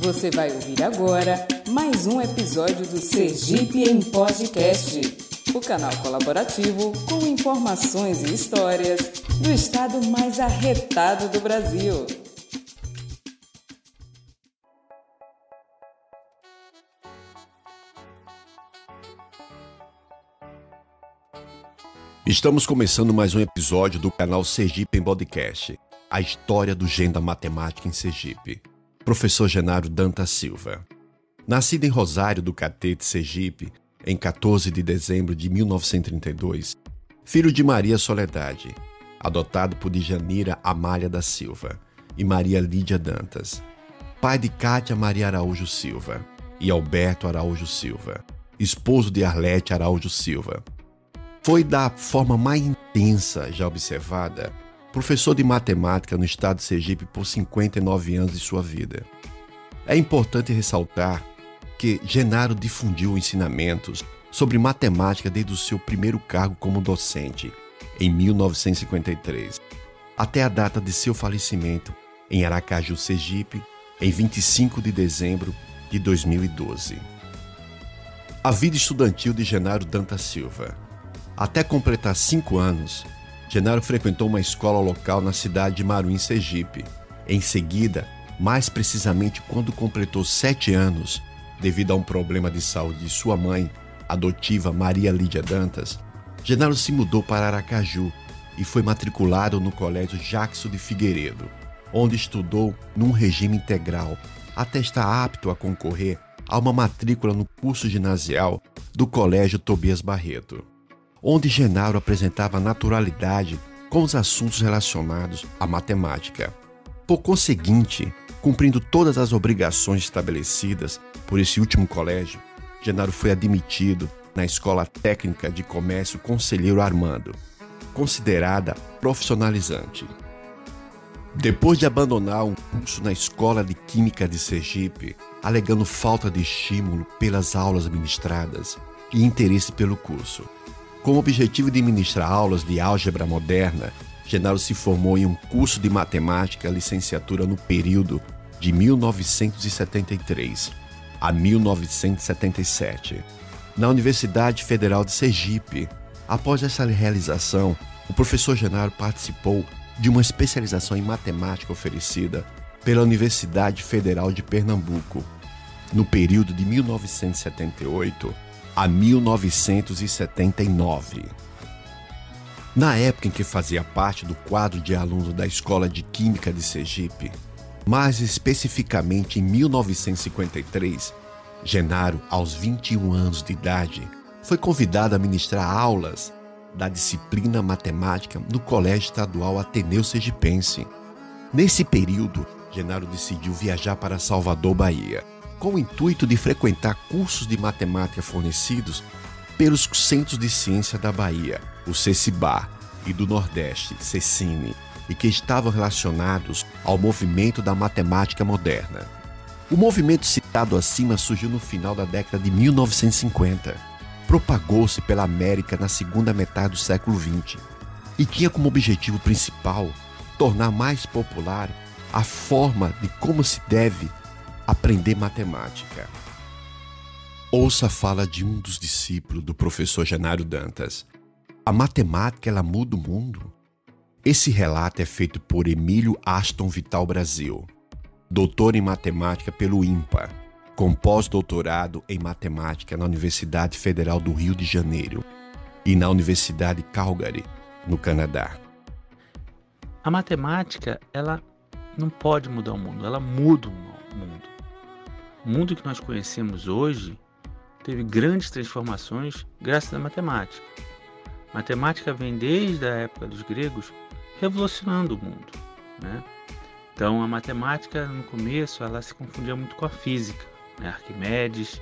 Você vai ouvir agora mais um episódio do Sergipe em Podcast, o canal colaborativo com informações e histórias do estado mais arretado do Brasil. Estamos começando mais um episódio do canal Sergipe em Podcast, a história do gênio da matemática em Sergipe. Professor Genaro Danta Silva. Nascido em Rosário do Catete, Sergipe, em 14 de dezembro de 1932, filho de Maria Soledade, adotado por Djanira Amália da Silva e Maria Lídia Dantas, pai de Cátia Maria Araújo Silva e Alberto Araújo Silva, esposo de Arlete Araújo Silva, foi da forma mais intensa já observada professor de matemática no estado de Sergipe por 59 anos de sua vida. É importante ressaltar que Genaro difundiu ensinamentos sobre matemática desde o seu primeiro cargo como docente, em 1953, até a data de seu falecimento em Aracaju, Sergipe, em 25 de dezembro de 2012. A vida estudantil de Genaro Danta Silva até completar cinco anos, Genaro frequentou uma escola local na cidade de Maruim, Sergipe. Em seguida, mais precisamente quando completou sete anos, devido a um problema de saúde de sua mãe, adotiva Maria Lídia Dantas, Genaro se mudou para Aracaju e foi matriculado no Colégio Jackson de Figueiredo, onde estudou num regime integral até estar apto a concorrer a uma matrícula no curso ginasial do Colégio Tobias Barreto onde Genaro apresentava naturalidade com os assuntos relacionados à matemática. Por conseguinte, cumprindo todas as obrigações estabelecidas por esse último colégio, Genaro foi admitido na Escola Técnica de Comércio Conselheiro Armando, considerada profissionalizante. Depois de abandonar um curso na Escola de Química de Sergipe, alegando falta de estímulo pelas aulas ministradas e interesse pelo curso, com o objetivo de ministrar aulas de álgebra moderna, Genaro se formou em um curso de matemática licenciatura no período de 1973 a 1977, na Universidade Federal de Sergipe. Após essa realização, o professor Genaro participou de uma especialização em matemática oferecida pela Universidade Federal de Pernambuco, no período de 1978 a 1979. Na época em que fazia parte do quadro de alunos da Escola de Química de Sergipe, mais especificamente em 1953, Genaro, aos 21 anos de idade, foi convidado a ministrar aulas da disciplina matemática no Colégio Estadual Ateneu Sergipense. Nesse período, Genaro decidiu viajar para Salvador, Bahia, com o intuito de frequentar cursos de matemática fornecidos pelos Centros de Ciência da Bahia, o CECIBA, e do Nordeste, CECINE, e que estavam relacionados ao movimento da matemática moderna. O movimento citado acima surgiu no final da década de 1950. Propagou-se pela América na segunda metade do século XX e tinha como objetivo principal tornar mais popular a forma de como se deve aprender matemática. Ouça a fala de um dos discípulos do professor Genário Dantas. A matemática ela muda o mundo. Esse relato é feito por Emílio Aston Vital Brasil, doutor em matemática pelo IMPA, com pós-doutorado em matemática na Universidade Federal do Rio de Janeiro e na Universidade Calgary, no Canadá. A matemática, ela não pode mudar o mundo, ela muda o mundo. O mundo que nós conhecemos hoje teve grandes transformações graças à matemática. Matemática vem desde a época dos gregos revolucionando o mundo. Né? Então a matemática no começo ela se confundia muito com a física. Né? Arquimedes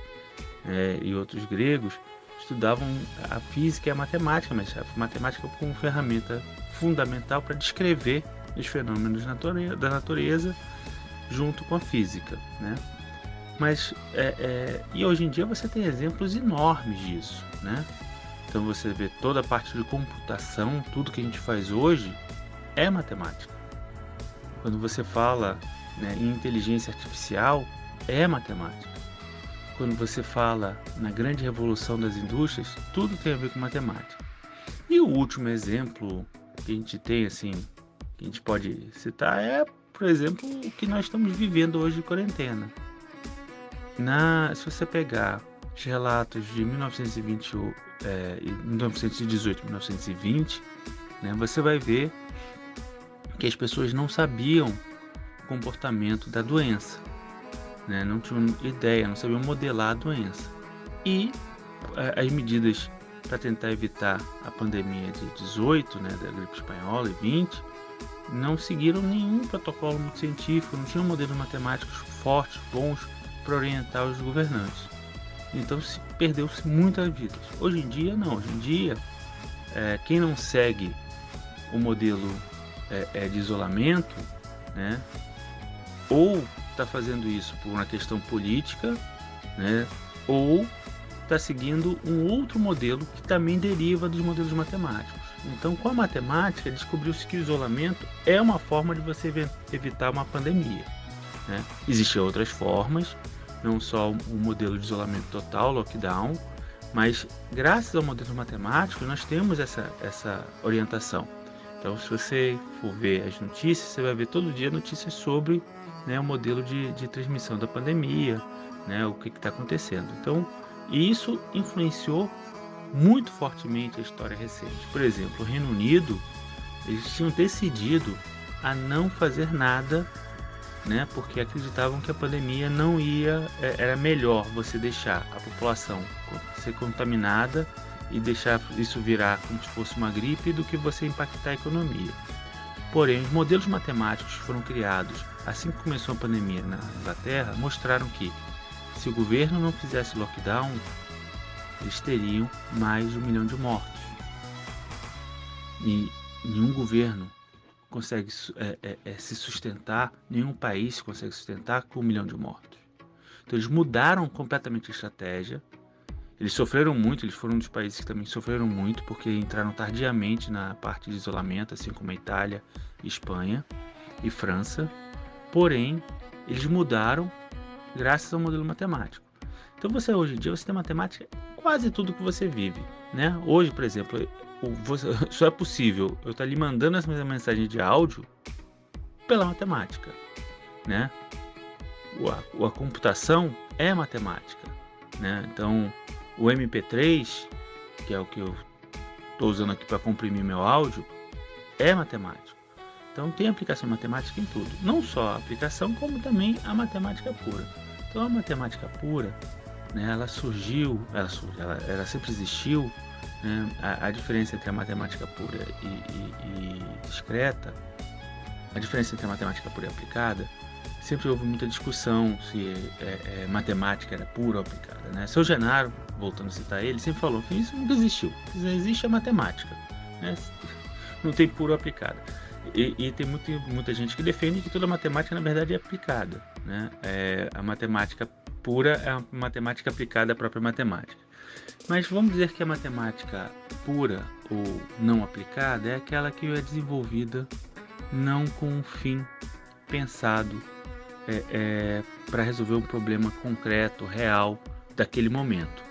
é, e outros gregos estudavam a física e a matemática, mas a matemática como ferramenta fundamental para descrever os fenômenos da natureza junto com a física. Né? Mas é, é, e hoje em dia você tem exemplos enormes disso, né? Então você vê toda a parte de computação, tudo que a gente faz hoje é matemática. Quando você fala né, em inteligência artificial, é matemática. Quando você fala na grande revolução das indústrias, tudo tem a ver com matemática. E o último exemplo que a gente tem, assim, que a gente pode citar é, por exemplo, o que nós estamos vivendo hoje de quarentena. Na, se você pegar os relatos de 1920, é, 1918 1920, né, você vai ver que as pessoas não sabiam o comportamento da doença, né, não tinham ideia, não sabiam modelar a doença. E é, as medidas para tentar evitar a pandemia de 18, né, da gripe espanhola e 20, não seguiram nenhum protocolo muito científico, não tinham modelos matemáticos fortes, bons para orientar os governantes. Então se perdeu-se muitas vidas. Hoje em dia não, hoje em dia é, quem não segue o modelo é, é de isolamento, né, ou está fazendo isso por uma questão política, né, ou está seguindo um outro modelo que também deriva dos modelos matemáticos. Então, com a matemática, descobriu-se que o isolamento é uma forma de você evitar uma pandemia. Né? Existem outras formas, não só o modelo de isolamento total, lockdown, mas graças ao modelo matemático nós temos essa, essa orientação. Então, se você for ver as notícias, você vai ver todo dia notícias sobre né, o modelo de, de transmissão da pandemia, né, o que está acontecendo. Então, isso influenciou muito fortemente a história recente. Por exemplo, o Reino Unido, eles tinham decidido a não fazer nada, né, porque acreditavam que a pandemia não ia, é, era melhor você deixar a população ser contaminada e deixar isso virar como se fosse uma gripe do que você impactar a economia. Porém, os modelos matemáticos foram criados assim que começou a pandemia na Inglaterra mostraram que se o governo não fizesse lockdown, eles teriam mais de um milhão de mortos. E nenhum governo consegue é, é, é, se sustentar, nenhum país consegue sustentar com um milhão de mortos. Então eles mudaram completamente a estratégia. Eles sofreram muito, eles foram um dos países que também sofreram muito, porque entraram tardiamente na parte de isolamento, assim como a Itália, Espanha e França. Porém, eles mudaram graças ao modelo matemático. Então você hoje em dia você tem matemática em quase tudo que você vive, né? Hoje, por exemplo, você, só é possível eu estar lhe mandando essa mensagem de áudio pela matemática, né? A, a computação é matemática, né? Então o MP3, que é o que eu estou usando aqui para comprimir meu áudio, é matemático. Então tem aplicação matemática em tudo, não só a aplicação, como também a matemática pura. Então a matemática pura, né, ela surgiu, ela, ela, ela sempre existiu. Né, a, a, diferença entre a matemática pura e, e, e discreta, a diferença entre a matemática pura e aplicada, sempre houve muita discussão se é, é, matemática era pura ou aplicada. Né? Seu Genaro, voltando a citar ele, sempre falou que isso nunca existiu. Existe a matemática. Né? Não tem pura ou aplicada. E, e, tem muito, muita gente que defende que toda matemática na verdade é aplicada. Né? É, a matemática pura é a matemática aplicada à própria matemática. Mas vamos dizer que a matemática pura ou não aplicada é aquela que é desenvolvida não com um fim pensado é, é, para resolver um problema concreto, real daquele momento.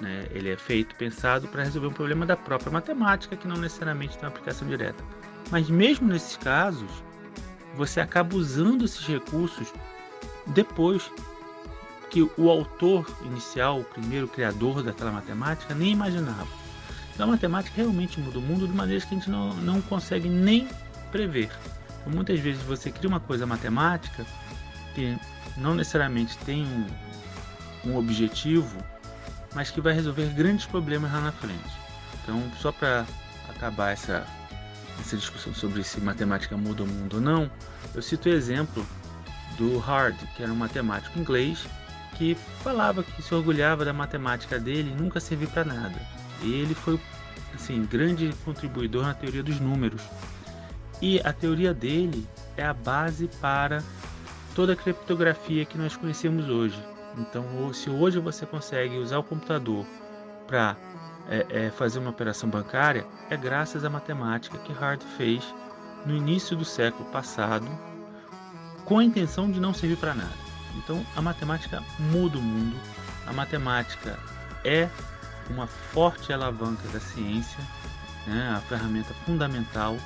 Né? Ele é feito, pensado para resolver um problema da própria matemática, que não necessariamente tem uma aplicação direta. Mas mesmo nesses casos, você acaba usando esses recursos depois que o autor inicial, o primeiro criador daquela matemática, nem imaginava. Então a matemática realmente muda o mundo de maneiras que a gente não, não consegue nem prever. Então, muitas vezes você cria uma coisa matemática que não necessariamente tem um, um objetivo, mas que vai resolver grandes problemas lá na frente. Então, só para acabar essa essa discussão sobre se matemática muda o mundo ou não, eu cito o exemplo do Hard, que era um matemático inglês que falava que se orgulhava da matemática dele e nunca serviu para nada. Ele foi assim grande contribuidor na teoria dos números. E a teoria dele é a base para toda a criptografia que nós conhecemos hoje. Então, se hoje você consegue usar o computador para é, é, fazer uma operação bancária é graças à matemática que Hart fez no início do século passado, com a intenção de não servir para nada. Então a matemática muda o mundo, a matemática é uma forte alavanca da ciência, né, a ferramenta fundamental,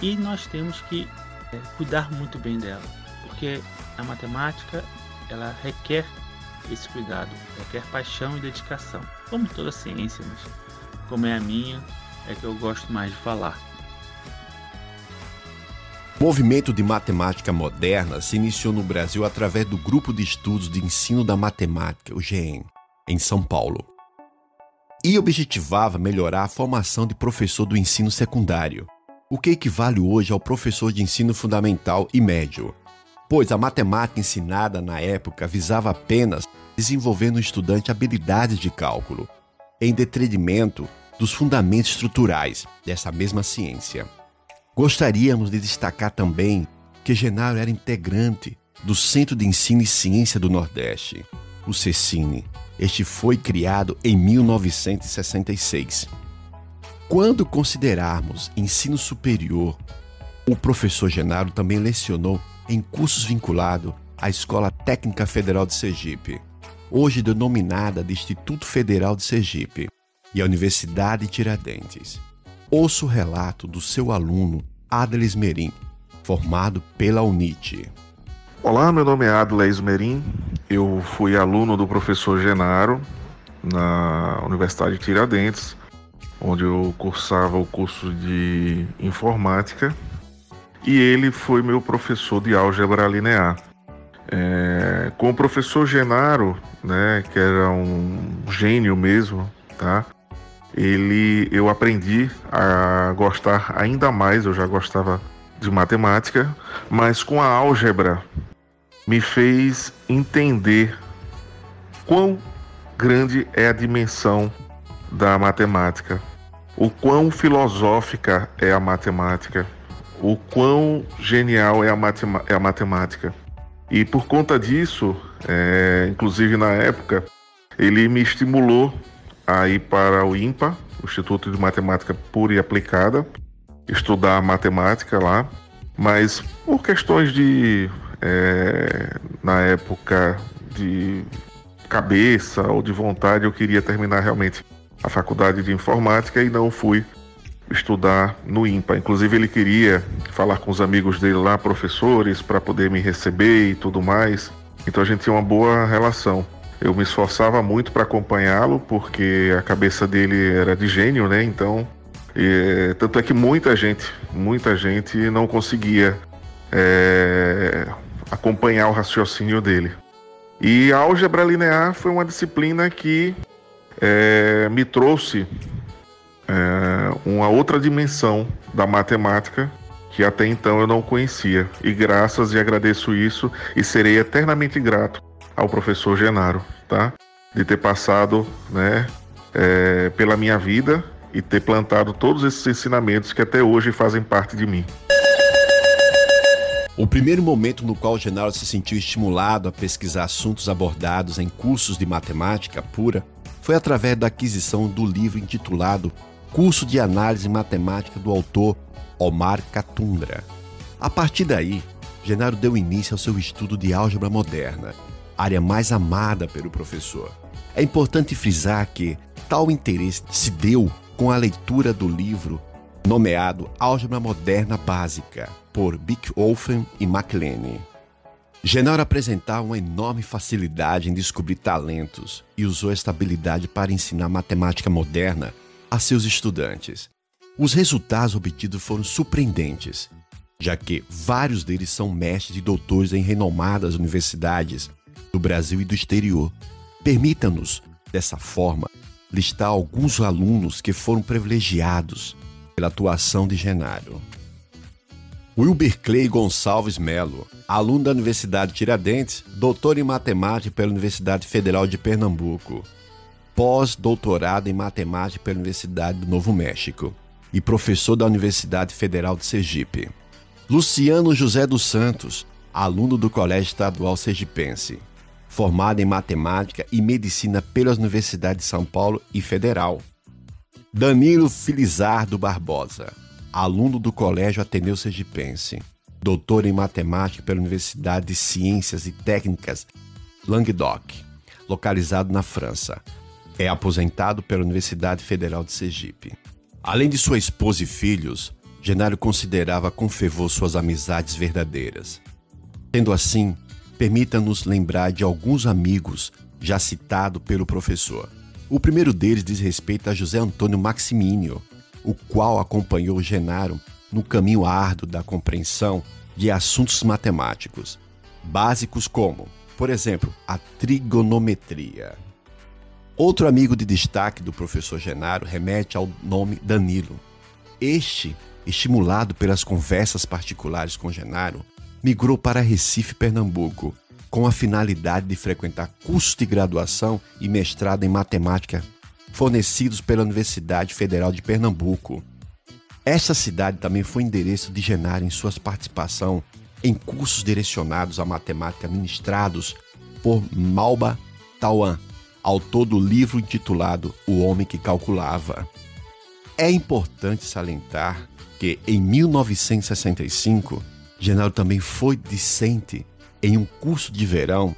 e nós temos que é, cuidar muito bem dela, porque a matemática ela requer esse cuidado, requer paixão e dedicação, como toda ciência, mas como é a minha, é que eu gosto mais de falar. O movimento de matemática moderna se iniciou no Brasil através do Grupo de Estudos de Ensino da Matemática, o GEM, em São Paulo. E objetivava melhorar a formação de professor do ensino secundário, o que equivale hoje ao professor de ensino fundamental e médio, pois a matemática ensinada na época visava apenas desenvolver no estudante habilidades de cálculo, em detrimento dos fundamentos estruturais dessa mesma ciência. Gostaríamos de destacar também que Genaro era integrante do Centro de Ensino e Ciência do Nordeste, o CECINE. Este foi criado em 1966. Quando considerarmos ensino superior, o professor Genaro também lecionou em cursos vinculados à Escola Técnica Federal de Sergipe, hoje denominada de Instituto Federal de Sergipe, e à Universidade Tiradentes. Ouça o relato do seu aluno Adles Merim, formado pela UNIT. Olá, meu nome é Adles Merim, eu fui aluno do professor Genaro na Universidade Tiradentes, onde eu cursava o curso de informática e ele foi meu professor de álgebra linear. É, com o professor Genaro, né, que era um gênio mesmo, tá? Ele eu aprendi a gostar ainda mais, eu já gostava de matemática, mas com a álgebra me fez entender quão grande é a dimensão da matemática, o quão filosófica é a matemática, o quão genial é a, matema é a matemática. E por conta disso, é, inclusive na época, ele me estimulou a ir para o IMPA, Instituto de Matemática Pura e Aplicada, estudar matemática lá, mas por questões de, é, na época, de cabeça ou de vontade, eu queria terminar realmente a faculdade de informática e não fui estudar no IMPA. Inclusive, ele queria falar com os amigos dele lá, professores, para poder me receber e tudo mais. Então a gente tinha uma boa relação. Eu me esforçava muito para acompanhá-lo, porque a cabeça dele era de gênio, né? Então, e, tanto é que muita gente, muita gente não conseguia é, acompanhar o raciocínio dele. E a álgebra linear foi uma disciplina que é, me trouxe é, uma outra dimensão da matemática que até então eu não conhecia. E graças e agradeço isso e serei eternamente grato ao professor Genaro, tá? De ter passado, né, é, pela minha vida e ter plantado todos esses ensinamentos que até hoje fazem parte de mim. O primeiro momento no qual Genaro se sentiu estimulado a pesquisar assuntos abordados em cursos de matemática pura foi através da aquisição do livro intitulado Curso de Análise Matemática do autor Omar Catundra. A partir daí, Genaro deu início ao seu estudo de álgebra moderna área mais amada pelo professor. É importante frisar que tal interesse se deu com a leitura do livro nomeado Álgebra Moderna Básica, por Bickhofen e MacLane. Genaro apresentava uma enorme facilidade em descobrir talentos e usou esta habilidade para ensinar matemática moderna a seus estudantes. Os resultados obtidos foram surpreendentes, já que vários deles são mestres e doutores em renomadas universidades do Brasil e do exterior. Permita-nos, dessa forma, listar alguns alunos que foram privilegiados pela atuação de Genaro. Wilber Clay Gonçalves Melo, aluno da Universidade Tiradentes, doutor em matemática pela Universidade Federal de Pernambuco, pós-doutorado em matemática pela Universidade do Novo México e professor da Universidade Federal de Sergipe. Luciano José dos Santos, aluno do Colégio Estadual Sergipense formado em matemática e medicina pelas Universidades de São Paulo e Federal. Danilo Filizardo Barbosa, aluno do Colégio Ateneu Sergipense, doutor em matemática pela Universidade de Ciências e Técnicas Languedoc, localizado na França. É aposentado pela Universidade Federal de Sergipe. Além de sua esposa e filhos, Genaro considerava com fervor suas amizades verdadeiras. Sendo assim, permita-nos lembrar de alguns amigos já citados pelo professor. O primeiro deles diz respeito a José Antônio Maximínio, o qual acompanhou Genaro no caminho árduo da compreensão de assuntos matemáticos, básicos como, por exemplo, a trigonometria. Outro amigo de destaque do professor Genaro remete ao nome Danilo. Este, estimulado pelas conversas particulares com Genaro, migrou para Recife, Pernambuco, com a finalidade de frequentar cursos de graduação e mestrado em matemática fornecidos pela Universidade Federal de Pernambuco. Esta cidade também foi endereço de Genaro em sua participação em cursos direcionados à matemática ministrados por Malba Tawan, autor do livro intitulado O Homem que Calculava. É importante salientar que, em 1965, Genaro também foi discente em um curso de verão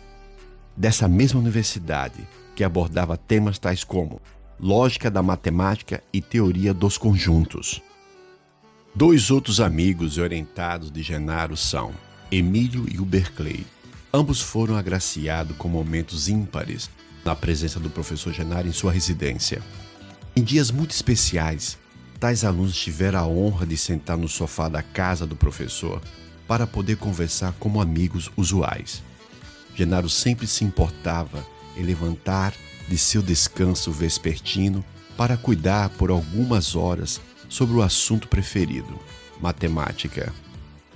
dessa mesma universidade que abordava temas tais como lógica da matemática e teoria dos conjuntos. Dois outros amigos orientados de Genaro são Emílio e o Berkeley. Ambos foram agraciados com momentos ímpares na presença do professor Genaro em sua residência. Em dias muito especiais, tais alunos tiveram a honra de sentar no sofá da casa do professor para poder conversar como amigos usuais. Genaro sempre se importava em levantar de seu descanso vespertino para cuidar por algumas horas sobre o assunto preferido, matemática.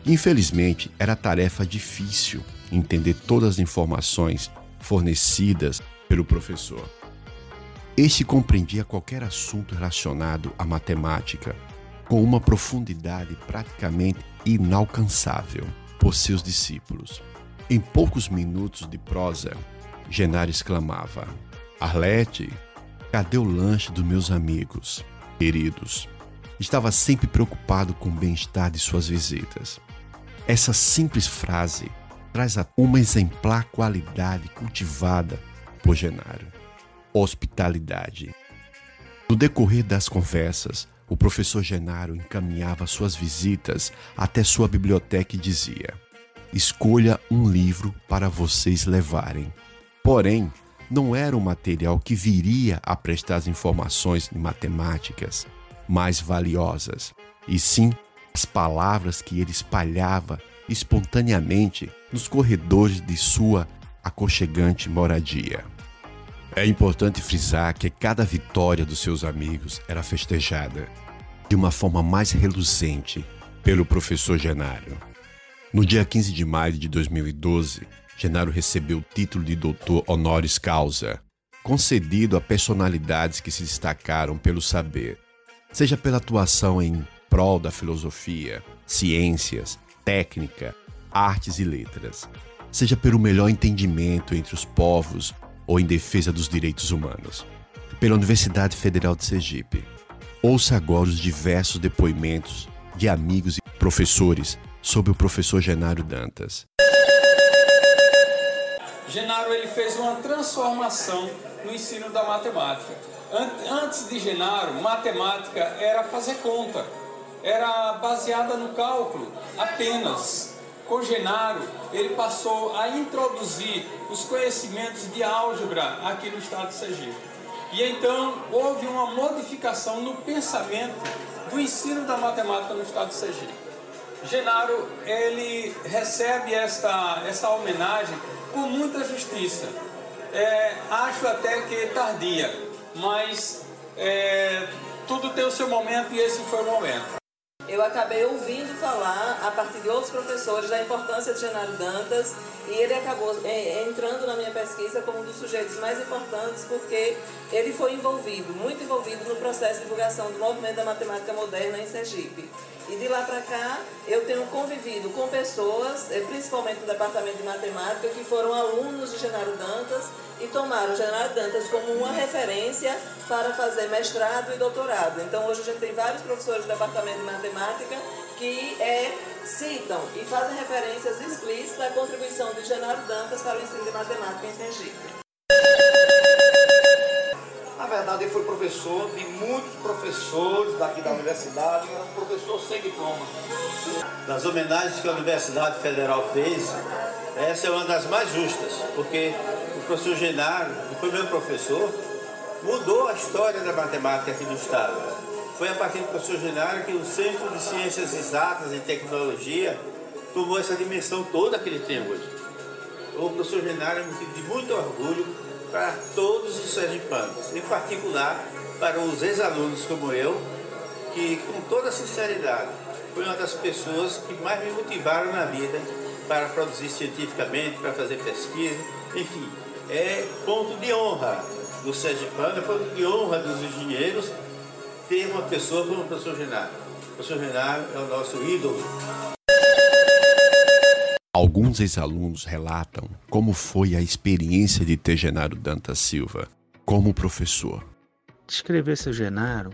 Infelizmente, era tarefa difícil entender todas as informações fornecidas pelo professor. Este compreendia qualquer assunto relacionado à matemática com uma profundidade praticamente inalcançável por seus discípulos. Em poucos minutos de prosa, Genaro exclamava: Arlete, cadê o lanche dos meus amigos queridos? Estava sempre preocupado com o bem-estar de suas visitas. Essa simples frase traz uma exemplar qualidade cultivada por Genaro: hospitalidade. No decorrer das conversas, o professor Genaro encaminhava suas visitas até sua biblioteca e dizia: Escolha um livro para vocês levarem. Porém, não era um material que viria a prestar as informações matemáticas mais valiosas, e sim as palavras que ele espalhava espontaneamente nos corredores de sua aconchegante moradia. É importante frisar que cada vitória dos seus amigos era festejada de uma forma mais reluzente pelo professor Genaro. No dia 15 de maio de 2012, Genaro recebeu o título de doutor honoris causa, concedido a personalidades que se destacaram pelo saber, seja pela atuação em prol da filosofia, ciências, técnica, artes e letras, seja pelo melhor entendimento entre os povos ou em defesa dos direitos humanos. Pela Universidade Federal de Sergipe. Ouça agora os diversos depoimentos de amigos e professores sobre o professor Genário Dantas. Genaro ele fez uma transformação no ensino da matemática. Antes de Genaro, matemática era fazer conta, era baseada no cálculo apenas. Com Genaro, ele passou a introduzir os conhecimentos de álgebra aqui no estado de Sergipe. E então houve uma modificação no pensamento do ensino da matemática no estado de Sergipe. Genaro, ele recebe esta, essa homenagem com muita justiça. É, acho até que tardia, mas é, tudo tem o seu momento e esse foi o momento eu acabei ouvindo falar, a partir de outros professores, da importância de Genaro Dantas e ele acabou é, entrando na minha pesquisa como um dos sujeitos mais importantes porque ele foi envolvido, muito envolvido no processo de divulgação do movimento da matemática moderna em Sergipe. E de lá para cá, eu tenho convivido com pessoas, é, principalmente do departamento de matemática, que foram alunos de Genaro Dantas e tomaram Genaro Dantas como uma referência para fazer mestrado e doutorado. Então, hoje a gente tem vários professores do departamento de matemática que é citam e fazem referências explícitas à contribuição de Genaro Dantas para o ensino de matemática em Sergipe. Na verdade, ele foi professor de muitos professores daqui da universidade, era um professor sem diploma. Das homenagens que a Universidade Federal fez, essa é uma das mais justas, porque o professor Genaro, que foi meu professor, mudou a história da matemática aqui no Estado. Foi a partir do professor Genaro que o Centro de Ciências Exatas e Tecnologia tomou essa dimensão toda que ele tem hoje. O professor Genaro é motivo de muito orgulho para todos os sergipanos, em particular para os ex-alunos como eu, que com toda sinceridade foi uma das pessoas que mais me motivaram na vida para produzir cientificamente, para fazer pesquisa, enfim, é ponto de honra do sergipano, é ponto de honra dos engenheiros ter uma pessoa como o professor Genaro. O professor Genaro é o nosso ídolo. Alguns ex-alunos relatam como foi a experiência de ter Genaro Dantas Silva como professor. Descrever seu Genaro,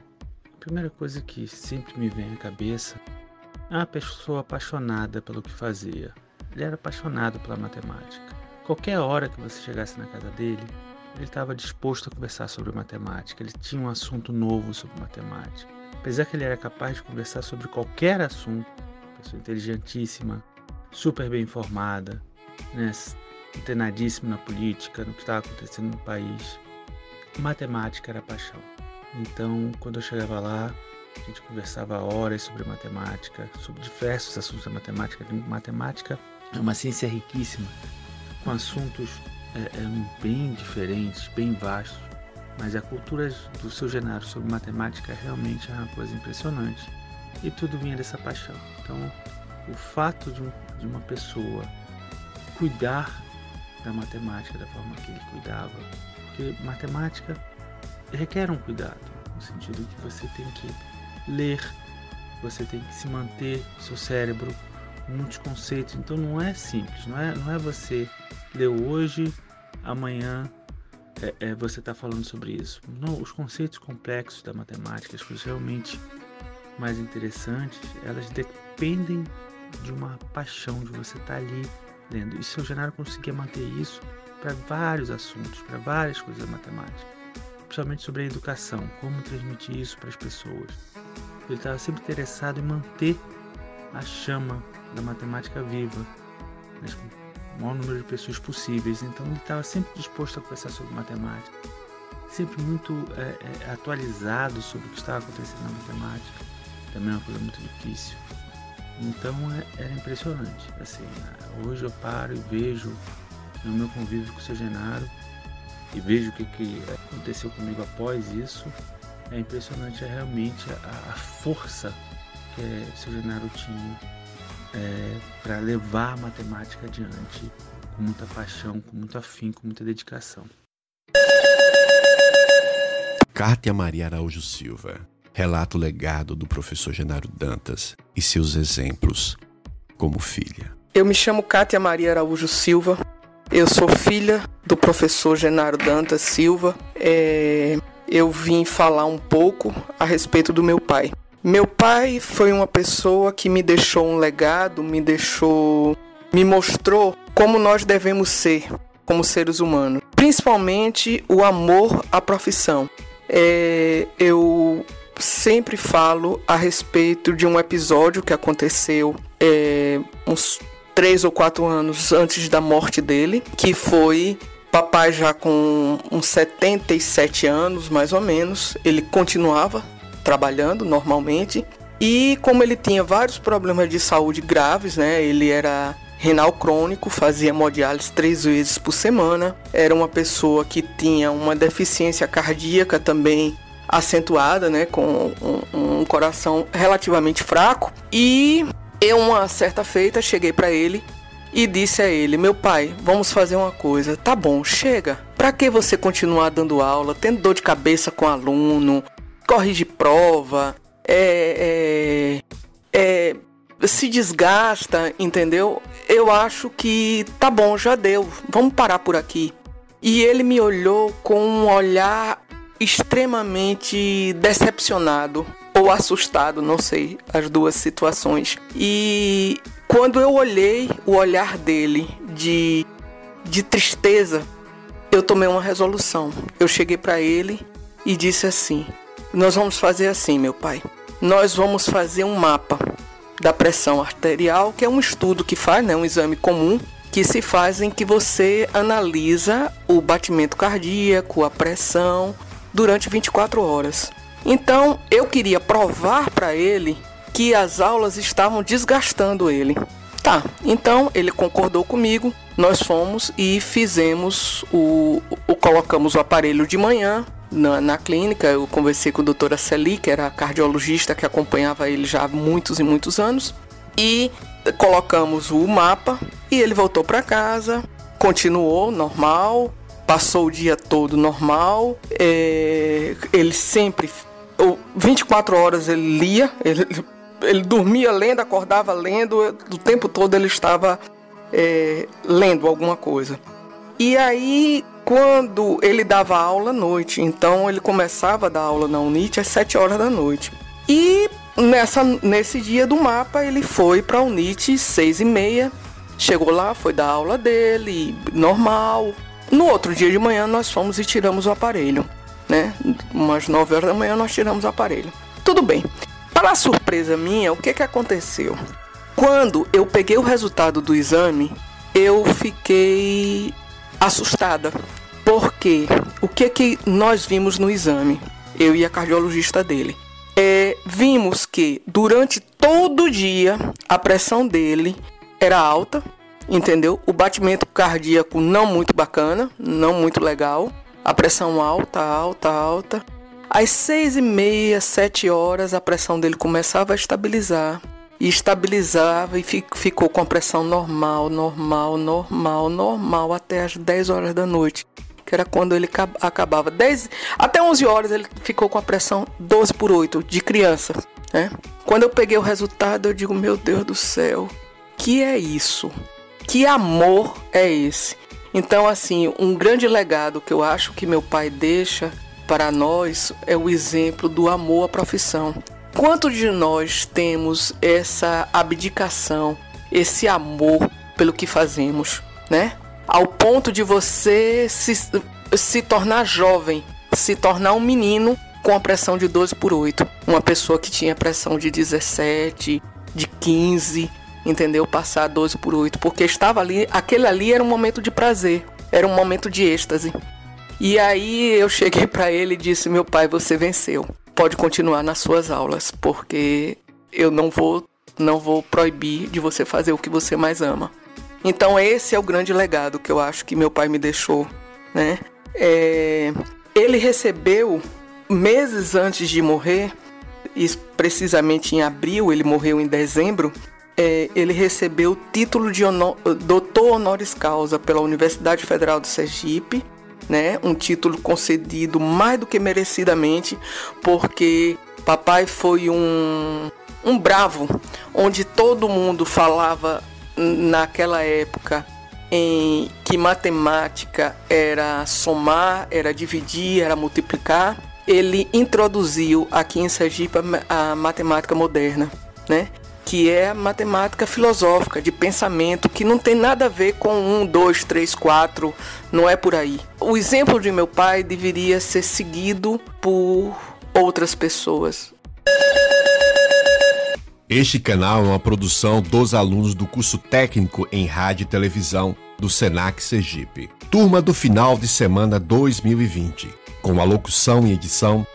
a primeira coisa que sempre me vem à cabeça é uma pessoa apaixonada pelo que fazia. Ele era apaixonado pela matemática. Qualquer hora que você chegasse na casa dele, ele estava disposto a conversar sobre matemática. Ele tinha um assunto novo sobre matemática. Apesar que ele era capaz de conversar sobre qualquer assunto, pessoa inteligentíssima, super bem informada, né, antenadíssima na política, no que estava acontecendo no país. Matemática era paixão. Então, quando eu chegava lá, a gente conversava horas sobre matemática, sobre diversos assuntos da matemática. Matemática é uma ciência riquíssima, com assuntos é, é, bem diferentes, bem vastos, mas a cultura do seu Genaro sobre matemática realmente é uma coisa impressionante. E tudo vinha dessa paixão. Então, o fato de, um, de uma pessoa cuidar da matemática da forma que ele cuidava, porque matemática requer um cuidado, no sentido que você tem que ler, você tem que se manter seu cérebro muitos conceitos, então não é simples, não é, não é você ler hoje, amanhã é, é você está falando sobre isso. Não, os conceitos complexos da matemática, as coisas realmente mais interessantes, elas dependem de uma paixão de você estar tá ali lendo. E seu Genaro conseguia manter isso para vários assuntos, para várias coisas da matemática, principalmente sobre a educação, como transmitir isso para as pessoas. Ele estava sempre interessado em manter a chama da matemática viva, com o maior número de pessoas possíveis. Então ele estava sempre disposto a conversar sobre matemática, sempre muito é, é, atualizado sobre o que estava acontecendo na matemática. Também é uma coisa muito difícil. Então é, era impressionante. Assim, hoje eu paro e vejo no meu convívio com o seu Genaro e vejo o que, que aconteceu comigo após isso. É impressionante é realmente a, a força que o seu Genaro tinha é, para levar a matemática adiante com muita paixão, com muito afinco, com muita dedicação. Kátia Maria Araújo Silva relata o legado do professor Genaro Dantas e seus exemplos como filha. Eu me chamo Kátia Maria Araújo Silva. Eu sou filha do professor Genaro Dantas Silva. É, eu vim falar um pouco a respeito do meu pai. Meu pai foi uma pessoa que me deixou um legado, me deixou, me mostrou como nós devemos ser como seres humanos, principalmente o amor à profissão. É, eu sempre falo a respeito de um episódio que aconteceu é, uns três ou quatro anos antes da morte dele, que foi papai já com uns 77 anos, mais ou menos, ele continuava trabalhando normalmente. E como ele tinha vários problemas de saúde graves, né? Ele era renal crônico, fazia hemodiálise três vezes por semana. Era uma pessoa que tinha uma deficiência cardíaca também acentuada, né, com um, um coração relativamente fraco. E eu, uma certa feita, cheguei para ele e disse a ele: Meu pai, vamos fazer uma coisa. Tá bom, chega. Para que você continuar dando aula, tendo dor de cabeça com aluno, corrige prova, é, é, é, se desgasta, entendeu? Eu acho que tá bom, já deu. Vamos parar por aqui. E ele me olhou com um olhar extremamente decepcionado. ou assustado, não sei, as duas situações. E quando eu olhei o olhar dele de, de tristeza, eu tomei uma resolução. Eu cheguei para ele e disse assim: Nós vamos fazer assim, meu pai. Nós vamos fazer um mapa da pressão arterial, que é um estudo que faz, né, um exame comum que se faz em que você analisa o batimento cardíaco, a pressão durante 24 horas. Então, eu queria provar para ele que as aulas estavam desgastando ele. Tá, então ele concordou comigo, nós fomos e fizemos o, o colocamos o aparelho de manhã na, na, clínica. Eu conversei com a doutora Celi, que era a cardiologista que acompanhava ele já há muitos e muitos anos, e colocamos o mapa e ele voltou para casa, continuou normal, passou o dia todo normal. É, ele sempre 24 horas ele lia, ele, ele dormia lendo, acordava lendo, o tempo todo ele estava é, lendo alguma coisa. E aí, quando ele dava aula à noite, então ele começava a dar aula na UNIT às 7 horas da noite. E nessa, nesse dia do mapa, ele foi para a UNIT às 6 e meia, chegou lá, foi dar aula dele, normal. No outro dia de manhã, nós fomos e tiramos o aparelho né? Umas 9 horas da manhã nós tiramos o aparelho. Tudo bem. Para surpresa minha, o que que aconteceu? Quando eu peguei o resultado do exame, eu fiquei assustada. Porque o que que nós vimos no exame? Eu e a cardiologista dele. É, vimos que durante todo o dia a pressão dele era alta, entendeu? O batimento cardíaco não muito bacana, não muito legal a pressão alta, alta, alta. Às seis e meia, sete horas, a pressão dele começava a estabilizar. E estabilizava e ficou com a pressão normal, normal, normal, normal até as 10 horas da noite. Que era quando ele acabava. 10, até 11 horas ele ficou com a pressão 12 por 8 de criança. Né? Quando eu peguei o resultado, eu digo: Meu Deus do céu, que é isso? Que amor é esse? Então, assim, um grande legado que eu acho que meu pai deixa para nós é o exemplo do amor à profissão. Quanto de nós temos essa abdicação, esse amor pelo que fazemos, né? Ao ponto de você se, se tornar jovem, se tornar um menino com a pressão de 12 por 8. Uma pessoa que tinha pressão de 17, de 15, entendeu? Passar 12 por 8, porque estava ali, aquele ali era um momento de prazer, era um momento de êxtase. E aí eu cheguei para ele e disse: "Meu pai, você venceu. Pode continuar nas suas aulas, porque eu não vou não vou proibir de você fazer o que você mais ama". Então esse é o grande legado que eu acho que meu pai me deixou, né? É, ele recebeu meses antes de morrer, precisamente em abril, ele morreu em dezembro, é, ele recebeu o título de honor, doutor honoris causa pela Universidade Federal de Sergipe, né? Um título concedido mais do que merecidamente, porque papai foi um um bravo, onde todo mundo falava naquela época em que matemática era somar, era dividir, era multiplicar. Ele introduziu aqui em Sergipe a matemática moderna, né? que é matemática filosófica, de pensamento, que não tem nada a ver com um, dois, três, quatro, não é por aí. O exemplo de meu pai deveria ser seguido por outras pessoas. Este canal é uma produção dos alunos do curso técnico em rádio e televisão do Senac Sergipe. Turma do final de semana 2020, com a locução e edição